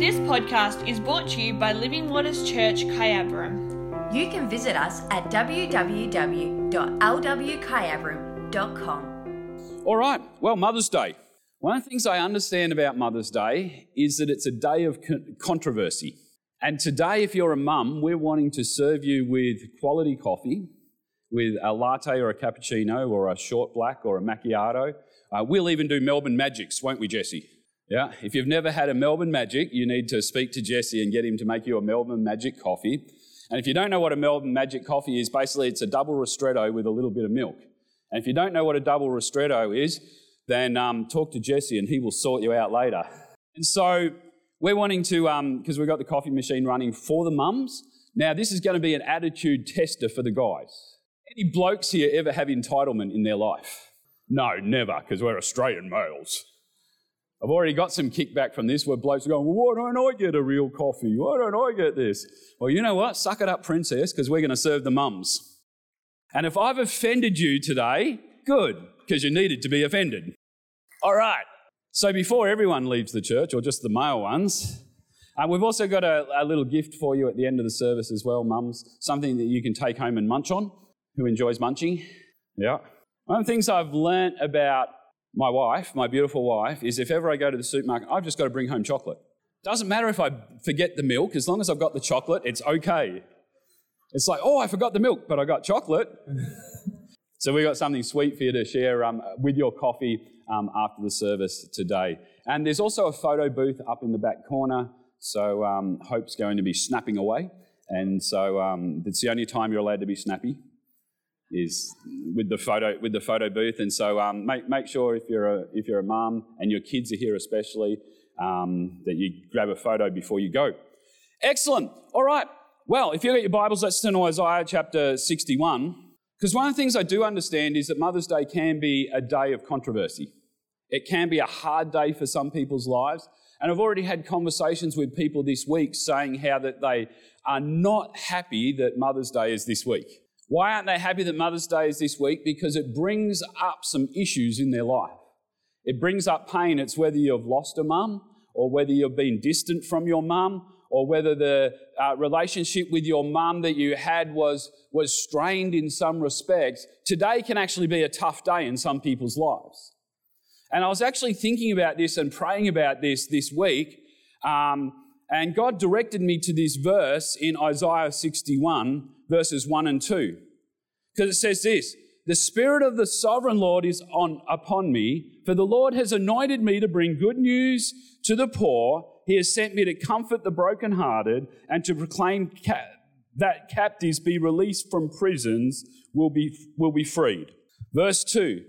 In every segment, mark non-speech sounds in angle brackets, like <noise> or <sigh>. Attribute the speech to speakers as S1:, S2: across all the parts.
S1: This podcast is brought to you by Living Waters Church, Kyabram.
S2: You can visit us at www.lwkyabram.com.
S3: All right, well, Mother's Day. One of the things I understand about Mother's Day is that it's a day of controversy. And today, if you're a mum, we're wanting to serve you with quality coffee, with a latte or a cappuccino or a short black or a macchiato. Uh, we'll even do Melbourne Magics, won't we, Jesse? Yeah, if you've never had a Melbourne Magic, you need to speak to Jesse and get him to make you a Melbourne Magic coffee. And if you don't know what a Melbourne Magic coffee is, basically it's a double ristretto with a little bit of milk. And if you don't know what a double ristretto is, then um, talk to Jesse and he will sort you out later. And so we're wanting to, because um, we've got the coffee machine running for the mums. Now, this is going to be an attitude tester for the guys. Any blokes here ever have entitlement in their life? No, never, because we're Australian males. I've already got some kickback from this where blokes are going, well, why don't I get a real coffee? Why don't I get this? Well, you know what? Suck it up, princess, because we're going to serve the mums. And if I've offended you today, good, because you needed to be offended. All right. So before everyone leaves the church, or just the male ones, uh, we've also got a, a little gift for you at the end of the service as well, mums. Something that you can take home and munch on. Who enjoys munching? Yeah. One of the things I've learnt about my wife, my beautiful wife, is if ever I go to the supermarket, I've just got to bring home chocolate. Doesn't matter if I forget the milk, as long as I've got the chocolate, it's okay. It's like, oh, I forgot the milk, but I got chocolate. <laughs> so we got something sweet for you to share um, with your coffee um, after the service today. And there's also a photo booth up in the back corner. So um, Hope's going to be snapping away. And so um, it's the only time you're allowed to be snappy is with the photo with the photo booth. And so um, make make sure if you're a if you're a mum and your kids are here especially um, that you grab a photo before you go. Excellent. All right. Well, if you got your Bibles, let's turn to Isaiah chapter 61. Because one of the things I do understand is that Mother's Day can be a day of controversy. It can be a hard day for some people's lives. And I've already had conversations with people this week saying how that they are not happy that Mother's Day is this week. Why aren't they happy that Mother's Day is this week? Because it brings up some issues in their life. It brings up pain. It's whether you've lost a mum, or whether you've been distant from your mum, or whether the uh, relationship with your mum that you had was, was strained in some respects. Today can actually be a tough day in some people's lives. And I was actually thinking about this and praying about this this week. Um, and God directed me to this verse in Isaiah 61 verses 1 and 2. Because it says this The Spirit of the sovereign Lord is on, upon me, for the Lord has anointed me to bring good news to the poor. He has sent me to comfort the brokenhearted and to proclaim ca- that captives be released from prisons will be, will be freed. Verse 2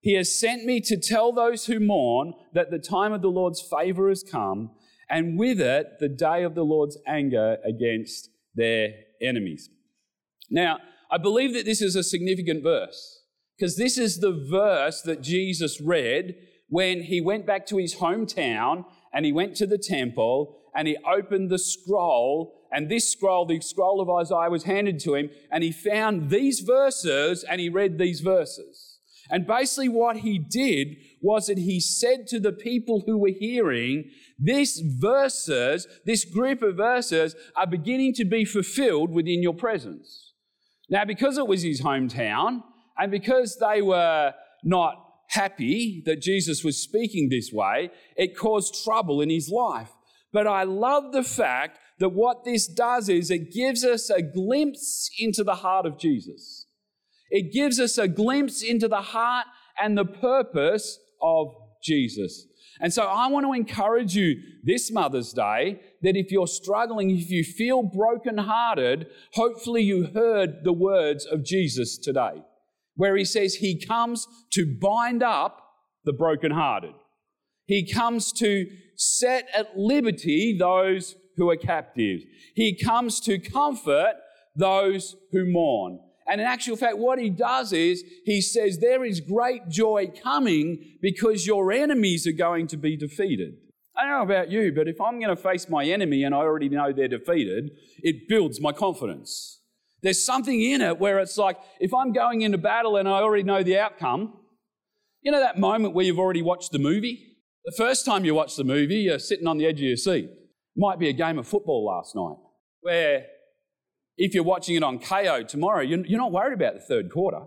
S3: He has sent me to tell those who mourn that the time of the Lord's favor has come, and with it the day of the Lord's anger against their enemies. Now, I believe that this is a significant verse because this is the verse that Jesus read when he went back to his hometown and he went to the temple and he opened the scroll. And this scroll, the scroll of Isaiah, was handed to him, and he found these verses and he read these verses. And basically, what he did was that he said to the people who were hearing, These verses, this group of verses, are beginning to be fulfilled within your presence. Now, because it was his hometown, and because they were not happy that Jesus was speaking this way, it caused trouble in his life. But I love the fact that what this does is it gives us a glimpse into the heart of Jesus. It gives us a glimpse into the heart and the purpose of Jesus. And so I want to encourage you this Mother's Day that if you're struggling, if you feel brokenhearted, hopefully you heard the words of Jesus today, where he says he comes to bind up the brokenhearted. He comes to set at liberty those who are captives. He comes to comfort those who mourn. And in actual fact, what he does is he says, There is great joy coming because your enemies are going to be defeated. I don't know about you, but if I'm going to face my enemy and I already know they're defeated, it builds my confidence. There's something in it where it's like, if I'm going into battle and I already know the outcome, you know that moment where you've already watched the movie? The first time you watch the movie, you're sitting on the edge of your seat. Might be a game of football last night where if you're watching it on Kayo tomorrow, you're not worried about the third quarter.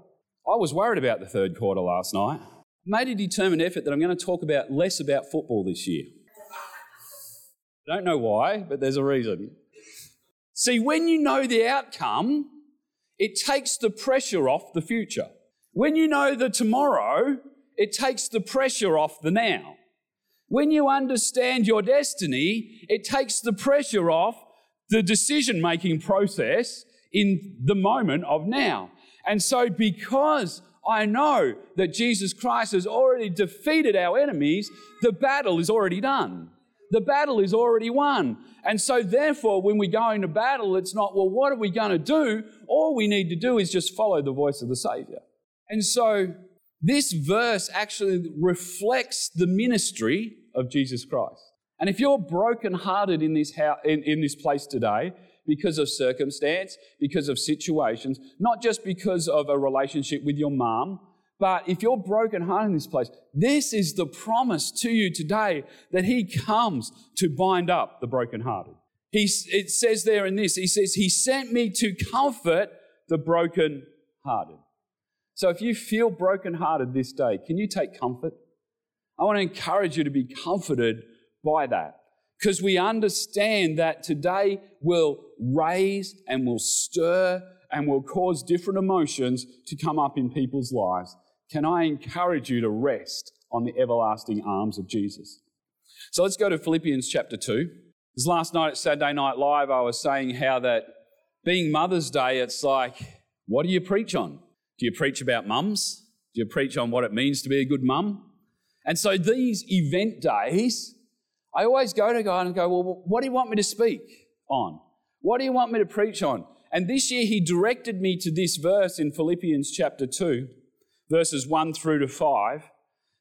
S3: I was worried about the third quarter last night. Made a determined effort that I'm going to talk about less about football this year. Don't know why, but there's a reason. See, when you know the outcome, it takes the pressure off the future. When you know the tomorrow, it takes the pressure off the now. When you understand your destiny, it takes the pressure off the decision making process in the moment of now. And so, because I know that Jesus Christ has already defeated our enemies, the battle is already done. The battle is already won. And so, therefore, when we go into battle, it's not, well, what are we going to do? All we need to do is just follow the voice of the Savior. And so, this verse actually reflects the ministry of Jesus Christ. And if you're brokenhearted in this, house, in, in this place today, because of circumstance, because of situations, not just because of a relationship with your mom, but if you're brokenhearted in this place, this is the promise to you today that He comes to bind up the brokenhearted. He, it says there in this, He says, He sent me to comfort the brokenhearted. So if you feel brokenhearted this day, can you take comfort? I want to encourage you to be comforted by that because we understand that today will raise and will stir and will cause different emotions to come up in people's lives can I encourage you to rest on the everlasting arms of Jesus? So let's go to Philippians chapter 2. This last night at Saturday Night Live, I was saying how that being Mother's Day, it's like, what do you preach on? Do you preach about mums? Do you preach on what it means to be a good mum? And so these event days, I always go to God and go, well, what do you want me to speak on? What do you want me to preach on? And this year he directed me to this verse in Philippians chapter 2 verses 1 through to 5.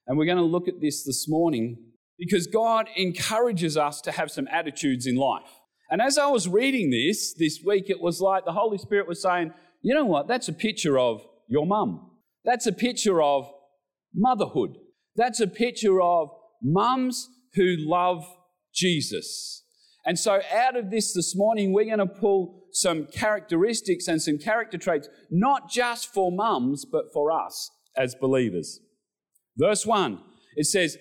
S3: And we're going to look at this this morning because God encourages us to have some attitudes in life. And as I was reading this this week, it was like the Holy Spirit was saying, you know what? That's a picture of your mum. That's a picture of motherhood. That's a picture of mums who love Jesus. And so, out of this this morning, we're going to pull some characteristics and some character traits, not just for mums, but for us as believers. Verse 1, it says,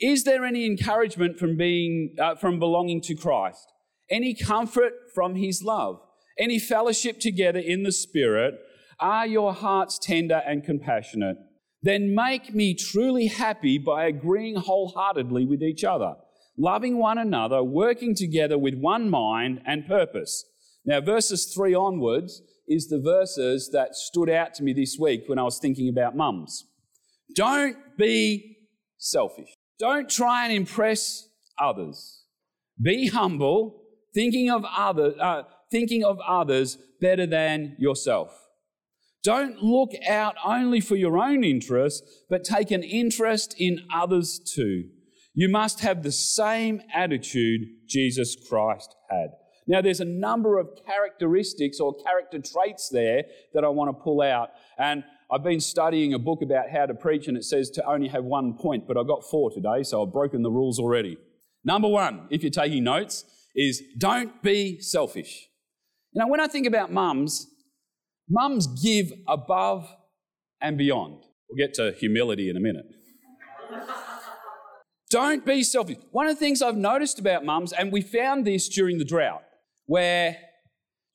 S3: Is there any encouragement from, being, uh, from belonging to Christ? Any comfort from his love? Any fellowship together in the Spirit? Are your hearts tender and compassionate? Then make me truly happy by agreeing wholeheartedly with each other, loving one another, working together with one mind and purpose. Now, verses 3 onwards, is the verses that stood out to me this week when I was thinking about mums. Don't be selfish. Don't try and impress others. Be humble, thinking of other, uh, thinking of others better than yourself. Don't look out only for your own interests, but take an interest in others too. You must have the same attitude Jesus Christ had. Now, there's a number of characteristics or character traits there that I want to pull out. And I've been studying a book about how to preach, and it says to only have one point, but I've got four today, so I've broken the rules already. Number one, if you're taking notes, is don't be selfish. You know, when I think about mums, mums give above and beyond. We'll get to humility in a minute. <laughs> don't be selfish. One of the things I've noticed about mums, and we found this during the drought, where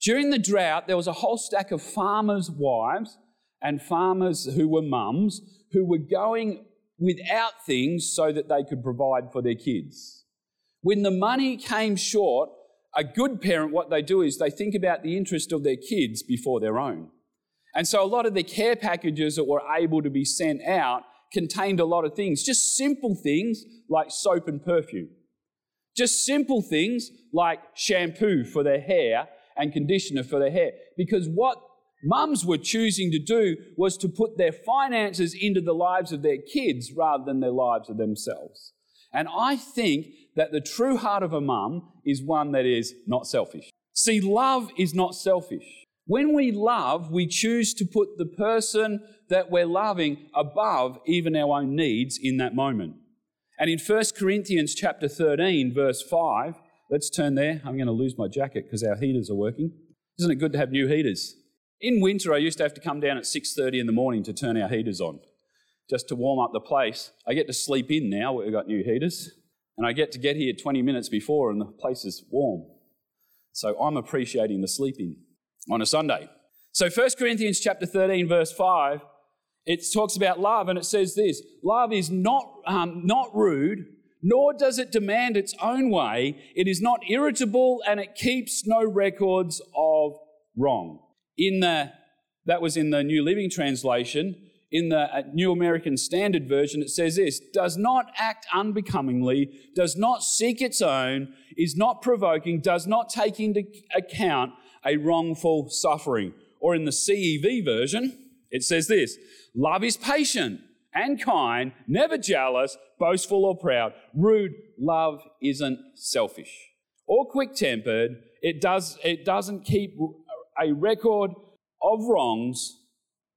S3: during the drought there was a whole stack of farmers' wives and farmers who were mums who were going without things so that they could provide for their kids. When the money came short, a good parent, what they do is they think about the interest of their kids before their own. And so a lot of the care packages that were able to be sent out contained a lot of things, just simple things like soap and perfume. Just simple things like shampoo for their hair and conditioner for their hair. Because what mums were choosing to do was to put their finances into the lives of their kids rather than their lives of themselves. And I think that the true heart of a mum is one that is not selfish. See, love is not selfish. When we love, we choose to put the person that we're loving above even our own needs in that moment. And in 1 Corinthians chapter 13, verse 5, Let's turn there. I'm going to lose my jacket because our heaters are working. Isn't it good to have new heaters? In winter, I used to have to come down at 6:30 in the morning to turn our heaters on, just to warm up the place. I get to sleep in now. We've got new heaters, and I get to get here 20 minutes before, and the place is warm. So I'm appreciating the sleeping on a Sunday. So 1 Corinthians chapter 13, verse 5, it talks about love, and it says this: love is not um, not rude nor does it demand its own way. It is not irritable and it keeps no records of wrong. In the, that was in the New Living Translation. In the uh, New American Standard Version, it says this does not act unbecomingly, does not seek its own, is not provoking, does not take into account a wrongful suffering. Or in the CEV version, it says this love is patient and kind, never jealous, boastful, or proud. Rude, love isn't selfish or quick tempered. It, does, it doesn't keep a record of wrongs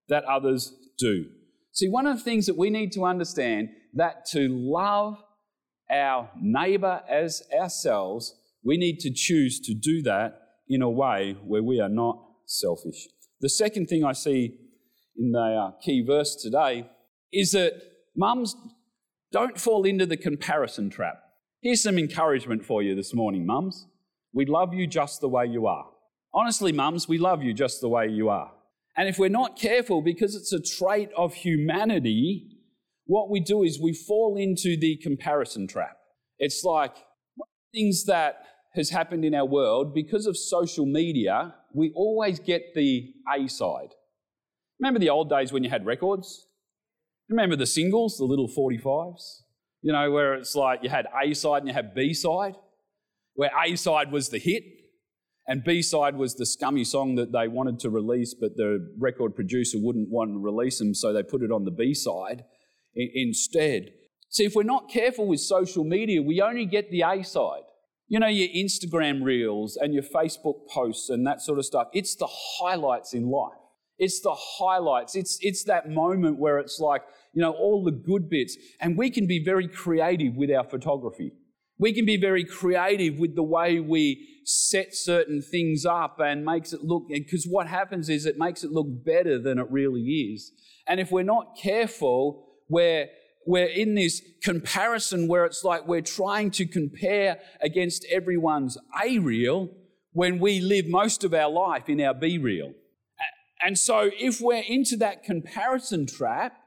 S3: that others do. See, one of the things that we need to understand that to love our neighbor as ourselves, we need to choose to do that in a way where we are not selfish. The second thing I see in the uh, key verse today is that mums don't fall into the comparison trap. Here's some encouragement for you this morning, mums. We love you just the way you are. Honestly, mums, we love you just the way you are. And if we're not careful, because it's a trait of humanity, what we do is we fall into the comparison trap. It's like things that has happened in our world because of social media, we always get the A side. Remember the old days when you had records? Remember the singles, the little 45s? You know, where it's like you had A side and you had B side, where A side was the hit and B side was the scummy song that they wanted to release, but the record producer wouldn't want to release them, so they put it on the B side instead. See, if we're not careful with social media, we only get the A side. You know, your Instagram reels and your Facebook posts and that sort of stuff. It's the highlights in life. It's the highlights. It's, it's that moment where it's like, you know, all the good bits. And we can be very creative with our photography. We can be very creative with the way we set certain things up and makes it look, because what happens is it makes it look better than it really is. And if we're not careful, we're, we're in this comparison where it's like we're trying to compare against everyone's A reel when we live most of our life in our B reel. And so, if we're into that comparison trap,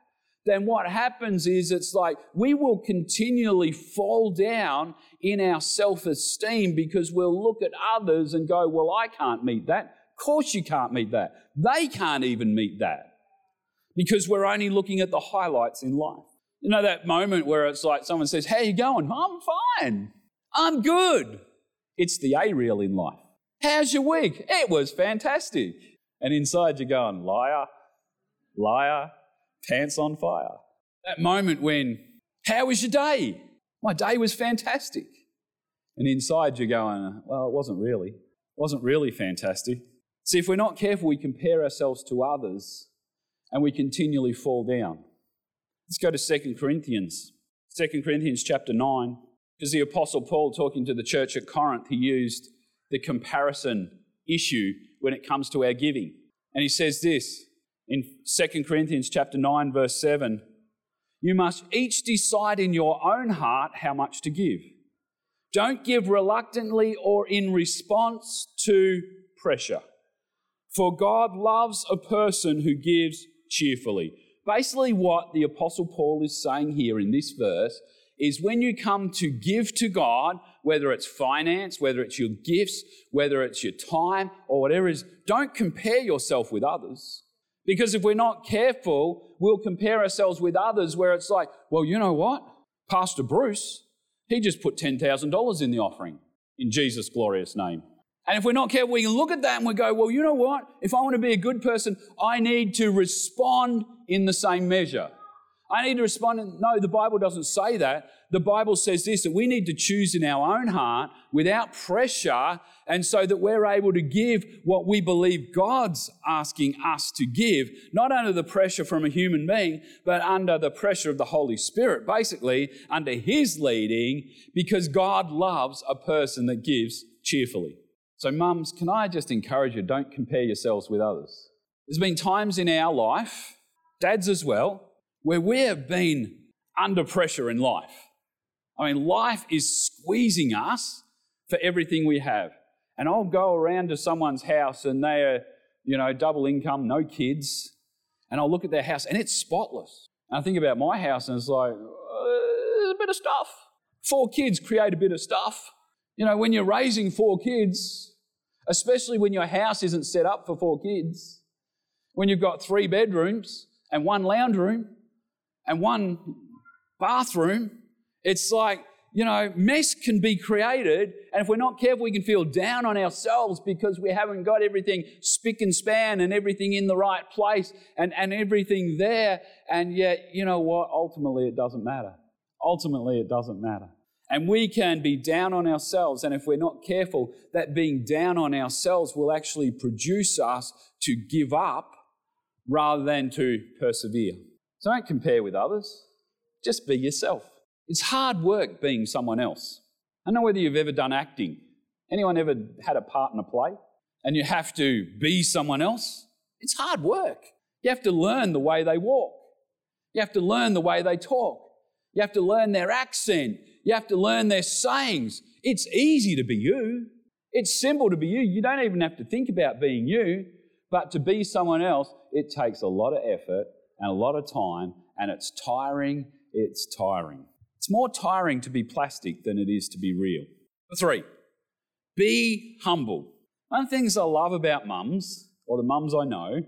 S3: then what happens is it's like we will continually fall down in our self esteem because we'll look at others and go, Well, I can't meet that. Of course, you can't meet that. They can't even meet that because we're only looking at the highlights in life. You know, that moment where it's like someone says, How you going? I'm fine. I'm good. It's the A reel in life. How's your week? It was fantastic. And inside you're going, liar, liar, pants on fire. That moment when, how was your day? My day was fantastic. And inside you're going, well, it wasn't really. It wasn't really fantastic. See, if we're not careful, we compare ourselves to others and we continually fall down. Let's go to 2 Corinthians. 2 Corinthians chapter 9. Because the Apostle Paul, talking to the church at Corinth, he used the comparison issue when it comes to our giving. And he says this in 2 Corinthians chapter 9 verse 7, you must each decide in your own heart how much to give. Don't give reluctantly or in response to pressure. For God loves a person who gives cheerfully. Basically, what the Apostle Paul is saying here in this verse is when you come to give to God, whether it's finance, whether it's your gifts, whether it's your time, or whatever it is, don't compare yourself with others. Because if we're not careful, we'll compare ourselves with others where it's like, well, you know what? Pastor Bruce, he just put $10,000 in the offering in Jesus' glorious name. And if we're not careful, we can look at that and we go, well, you know what? If I want to be a good person, I need to respond in the same measure. I need to respond, no, the Bible doesn't say that. The Bible says this that we need to choose in our own heart without pressure, and so that we're able to give what we believe God's asking us to give, not under the pressure from a human being, but under the pressure of the Holy Spirit, basically under His leading, because God loves a person that gives cheerfully. So, mums, can I just encourage you don't compare yourselves with others? There's been times in our life, dads as well, where we have been under pressure in life. I mean, life is squeezing us for everything we have. And I'll go around to someone's house and they are, you know, double income, no kids, and I'll look at their house and it's spotless. And I think about my house and it's like, uh, a bit of stuff. Four kids create a bit of stuff. You know, when you're raising four kids, especially when your house isn't set up for four kids, when you've got three bedrooms and one lounge room, and one bathroom, it's like, you know, mess can be created. And if we're not careful, we can feel down on ourselves because we haven't got everything spick and span and everything in the right place and, and everything there. And yet, you know what? Ultimately, it doesn't matter. Ultimately, it doesn't matter. And we can be down on ourselves. And if we're not careful, that being down on ourselves will actually produce us to give up rather than to persevere. Don't compare with others, just be yourself. It's hard work being someone else. I don't know whether you've ever done acting. Anyone ever had a part in a play? And you have to be someone else? It's hard work. You have to learn the way they walk. You have to learn the way they talk. You have to learn their accent. You have to learn their sayings. It's easy to be you. It's simple to be you. You don't even have to think about being you. But to be someone else, it takes a lot of effort and a lot of time, and it's tiring. It's tiring. It's more tiring to be plastic than it is to be real. Three, be humble. One of the things I love about mums, or the mums I know,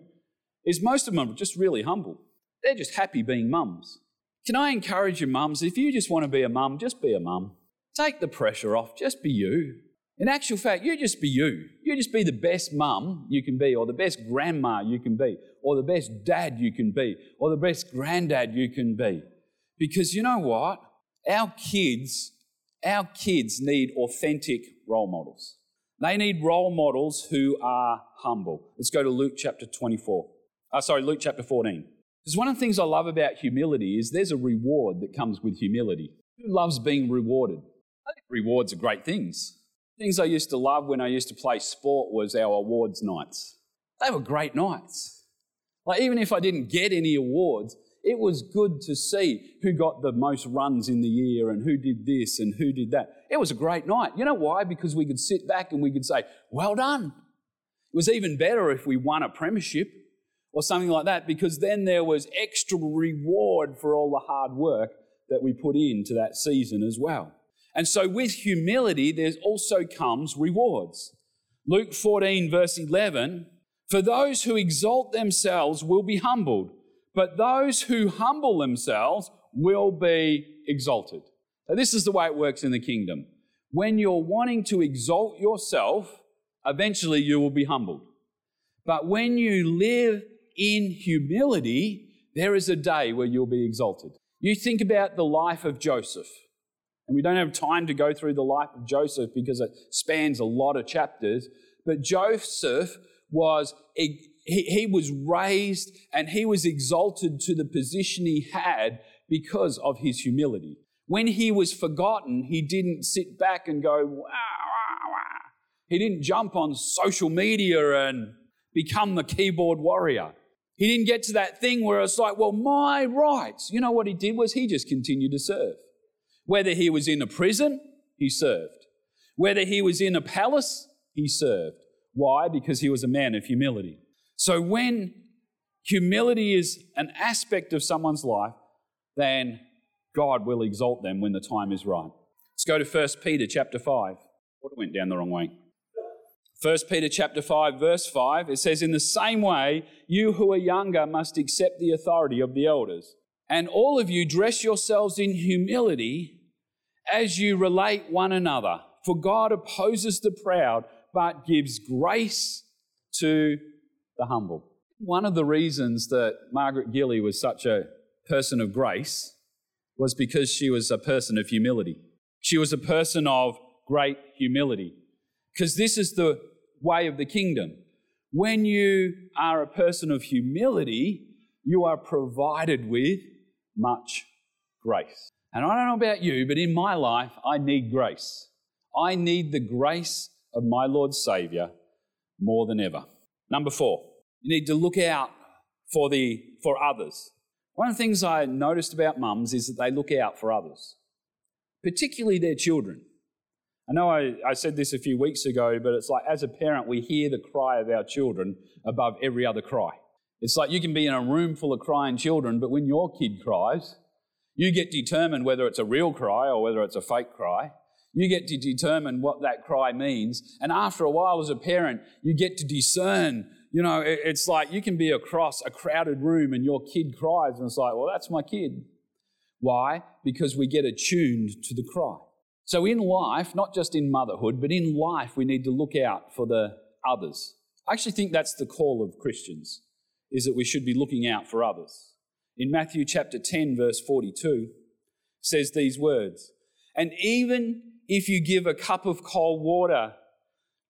S3: is most of them are just really humble. They're just happy being mums. Can I encourage you, mums, if you just want to be a mum, just be a mum. Take the pressure off, just be you. In actual fact, you just be you. You just be the best mum you can be, or the best grandma you can be, or the best dad you can be, or the best granddad you can be. Because you know what? Our kids, our kids need authentic role models. They need role models who are humble. Let's go to Luke chapter 24. Uh, sorry, Luke chapter 14. Because one of the things I love about humility is there's a reward that comes with humility. Who loves being rewarded? I think rewards are great things. Things I used to love when I used to play sport was our awards nights. They were great nights. Like, even if I didn't get any awards, it was good to see who got the most runs in the year and who did this and who did that. It was a great night. You know why? Because we could sit back and we could say, Well done. It was even better if we won a premiership or something like that, because then there was extra reward for all the hard work that we put into that season as well. And so with humility, there also comes rewards. Luke 14, verse 11 For those who exalt themselves will be humbled, but those who humble themselves will be exalted. Now, this is the way it works in the kingdom. When you're wanting to exalt yourself, eventually you will be humbled. But when you live in humility, there is a day where you'll be exalted. You think about the life of Joseph. And we don't have time to go through the life of Joseph because it spans a lot of chapters. But Joseph was, he, he was raised and he was exalted to the position he had because of his humility. When he was forgotten, he didn't sit back and go, wow, wow, wow. He didn't jump on social media and become the keyboard warrior. He didn't get to that thing where it's like, well, my rights. You know what he did was he just continued to serve. Whether he was in a prison, he served. Whether he was in a palace, he served. Why? Because he was a man of humility. So when humility is an aspect of someone's life, then God will exalt them when the time is right. Let's go to 1 Peter chapter 5. What went down the wrong way? 1 Peter chapter 5 verse 5 it says in the same way you who are younger must accept the authority of the elders and all of you dress yourselves in humility as you relate one another. For God opposes the proud, but gives grace to the humble. One of the reasons that Margaret Gilley was such a person of grace was because she was a person of humility. She was a person of great humility. Because this is the way of the kingdom. When you are a person of humility, you are provided with much grace. And I don't know about you, but in my life, I need grace. I need the grace of my Lord Savior more than ever. Number four, you need to look out for, the, for others. One of the things I noticed about mums is that they look out for others, particularly their children. I know I, I, said this a few weeks ago, but it's like as a parent, we hear the cry of our children above every other cry. It's like you can be in a room full of crying children, but when your kid cries, you get determined whether it's a real cry or whether it's a fake cry. You get to determine what that cry means. And after a while, as a parent, you get to discern. You know, it's like you can be across a crowded room and your kid cries, and it's like, well, that's my kid. Why? Because we get attuned to the cry. So in life, not just in motherhood, but in life, we need to look out for the others. I actually think that's the call of Christians, is that we should be looking out for others. In Matthew chapter 10, verse 42, says these words, And even if you give a cup of cold water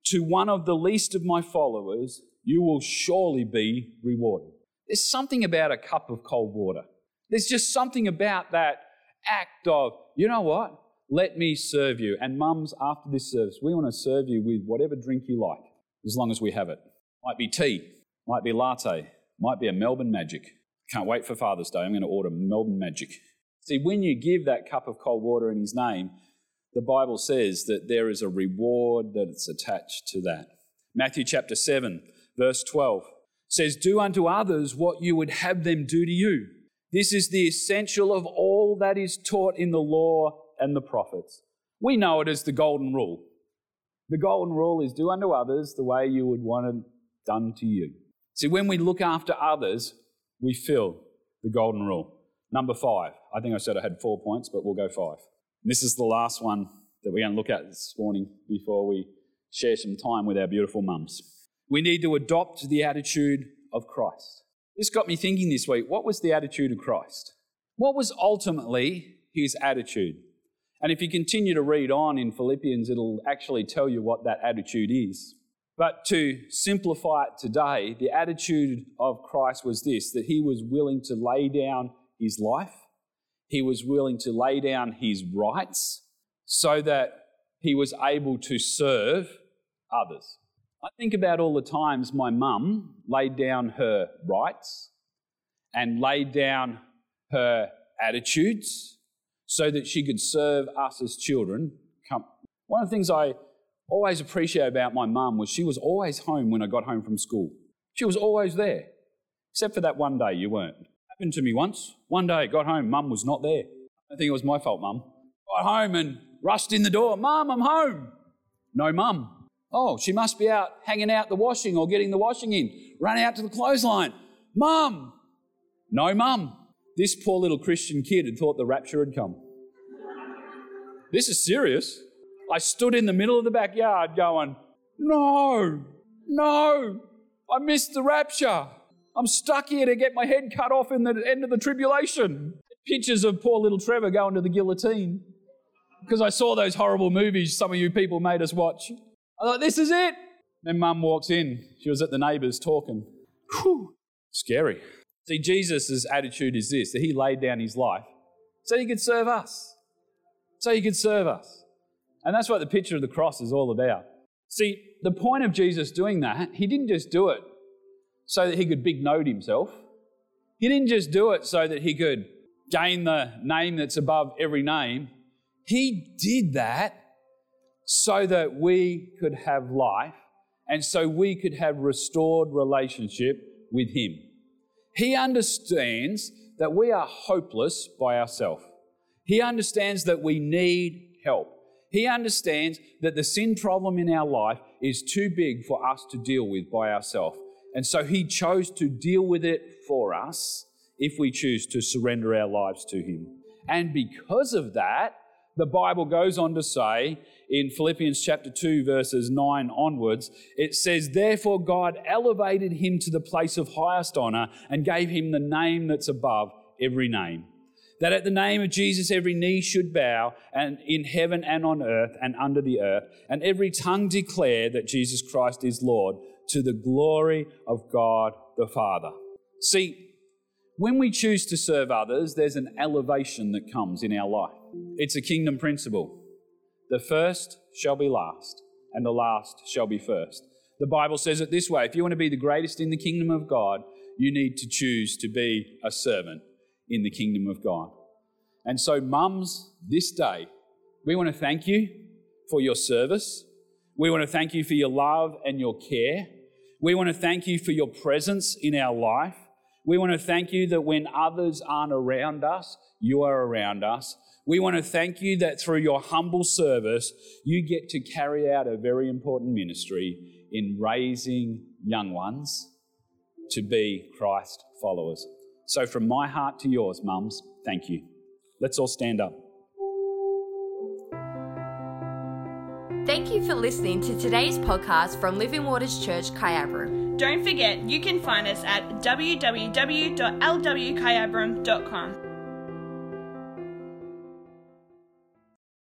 S3: to one of the least of my followers, you will surely be rewarded. There's something about a cup of cold water. There's just something about that act of, you know what? Let me serve you. And mums, after this service, we want to serve you with whatever drink you like, as long as we have it. Might be tea, might be latte, might be a Melbourne Magic. Can't wait for Father's Day. I'm going to order Melbourne Magic. See, when you give that cup of cold water in His name, the Bible says that there is a reward that is attached to that. Matthew chapter 7, verse 12 says, Do unto others what you would have them do to you. This is the essential of all that is taught in the law and the prophets. We know it as the golden rule. The golden rule is do unto others the way you would want it done to you. See, when we look after others, we fill the golden rule. Number five. I think I said I had four points, but we'll go five. This is the last one that we're going to look at this morning before we share some time with our beautiful mums. We need to adopt the attitude of Christ. This got me thinking this week what was the attitude of Christ? What was ultimately his attitude? And if you continue to read on in Philippians, it'll actually tell you what that attitude is. But to simplify it today, the attitude of Christ was this that he was willing to lay down his life, he was willing to lay down his rights so that he was able to serve others. I think about all the times my mum laid down her rights and laid down her attitudes so that she could serve us as children. One of the things I always appreciate about my mum was she was always home when I got home from school. She was always there, except for that one day you weren't. Happened to me once. One day, I got home, mum was not there. I think it was my fault, mum. Got home and rushed in the door. Mum, I'm home. No mum. Oh, she must be out hanging out the washing or getting the washing in. Run out to the clothesline. Mum. No mum. This poor little Christian kid had thought the rapture had come. <laughs> this is serious. I stood in the middle of the backyard going, No, no, I missed the rapture. I'm stuck here to get my head cut off in the end of the tribulation. Pictures of poor little Trevor going to the guillotine. Because I saw those horrible movies some of you people made us watch. I thought, this is it. Then mum walks in. She was at the neighbours talking. Whew, scary. See, Jesus' attitude is this that he laid down his life so he could serve us. So he could serve us. And that's what the picture of the cross is all about. See, the point of Jesus doing that, he didn't just do it so that he could big note himself. He didn't just do it so that he could gain the name that's above every name. He did that so that we could have life and so we could have restored relationship with him. He understands that we are hopeless by ourselves. He understands that we need help. He understands that the sin problem in our life is too big for us to deal with by ourselves. And so he chose to deal with it for us if we choose to surrender our lives to him. And because of that, the Bible goes on to say in Philippians chapter 2, verses 9 onwards, it says, Therefore God elevated him to the place of highest honor and gave him the name that's above every name. That at the name of Jesus every knee should bow, and in heaven and on earth and under the earth, and every tongue declare that Jesus Christ is Lord, to the glory of God the Father. See, when we choose to serve others, there's an elevation that comes in our life. It's a kingdom principle. The first shall be last, and the last shall be first. The Bible says it this way if you want to be the greatest in the kingdom of God, you need to choose to be a servant in the kingdom of God. And so, mums, this day, we want to thank you for your service. We want to thank you for your love and your care. We want to thank you for your presence in our life. We want to thank you that when others aren't around us, you are around us. We want to thank you that through your humble service, you get to carry out a very important ministry in raising young ones to be Christ followers. So, from my heart to yours, mums, thank you. Let's all stand up.
S2: Thank you for listening to today's podcast from Living Waters Church, Kyabram.
S1: Don't forget, you can find us at www.lwkyabram.com.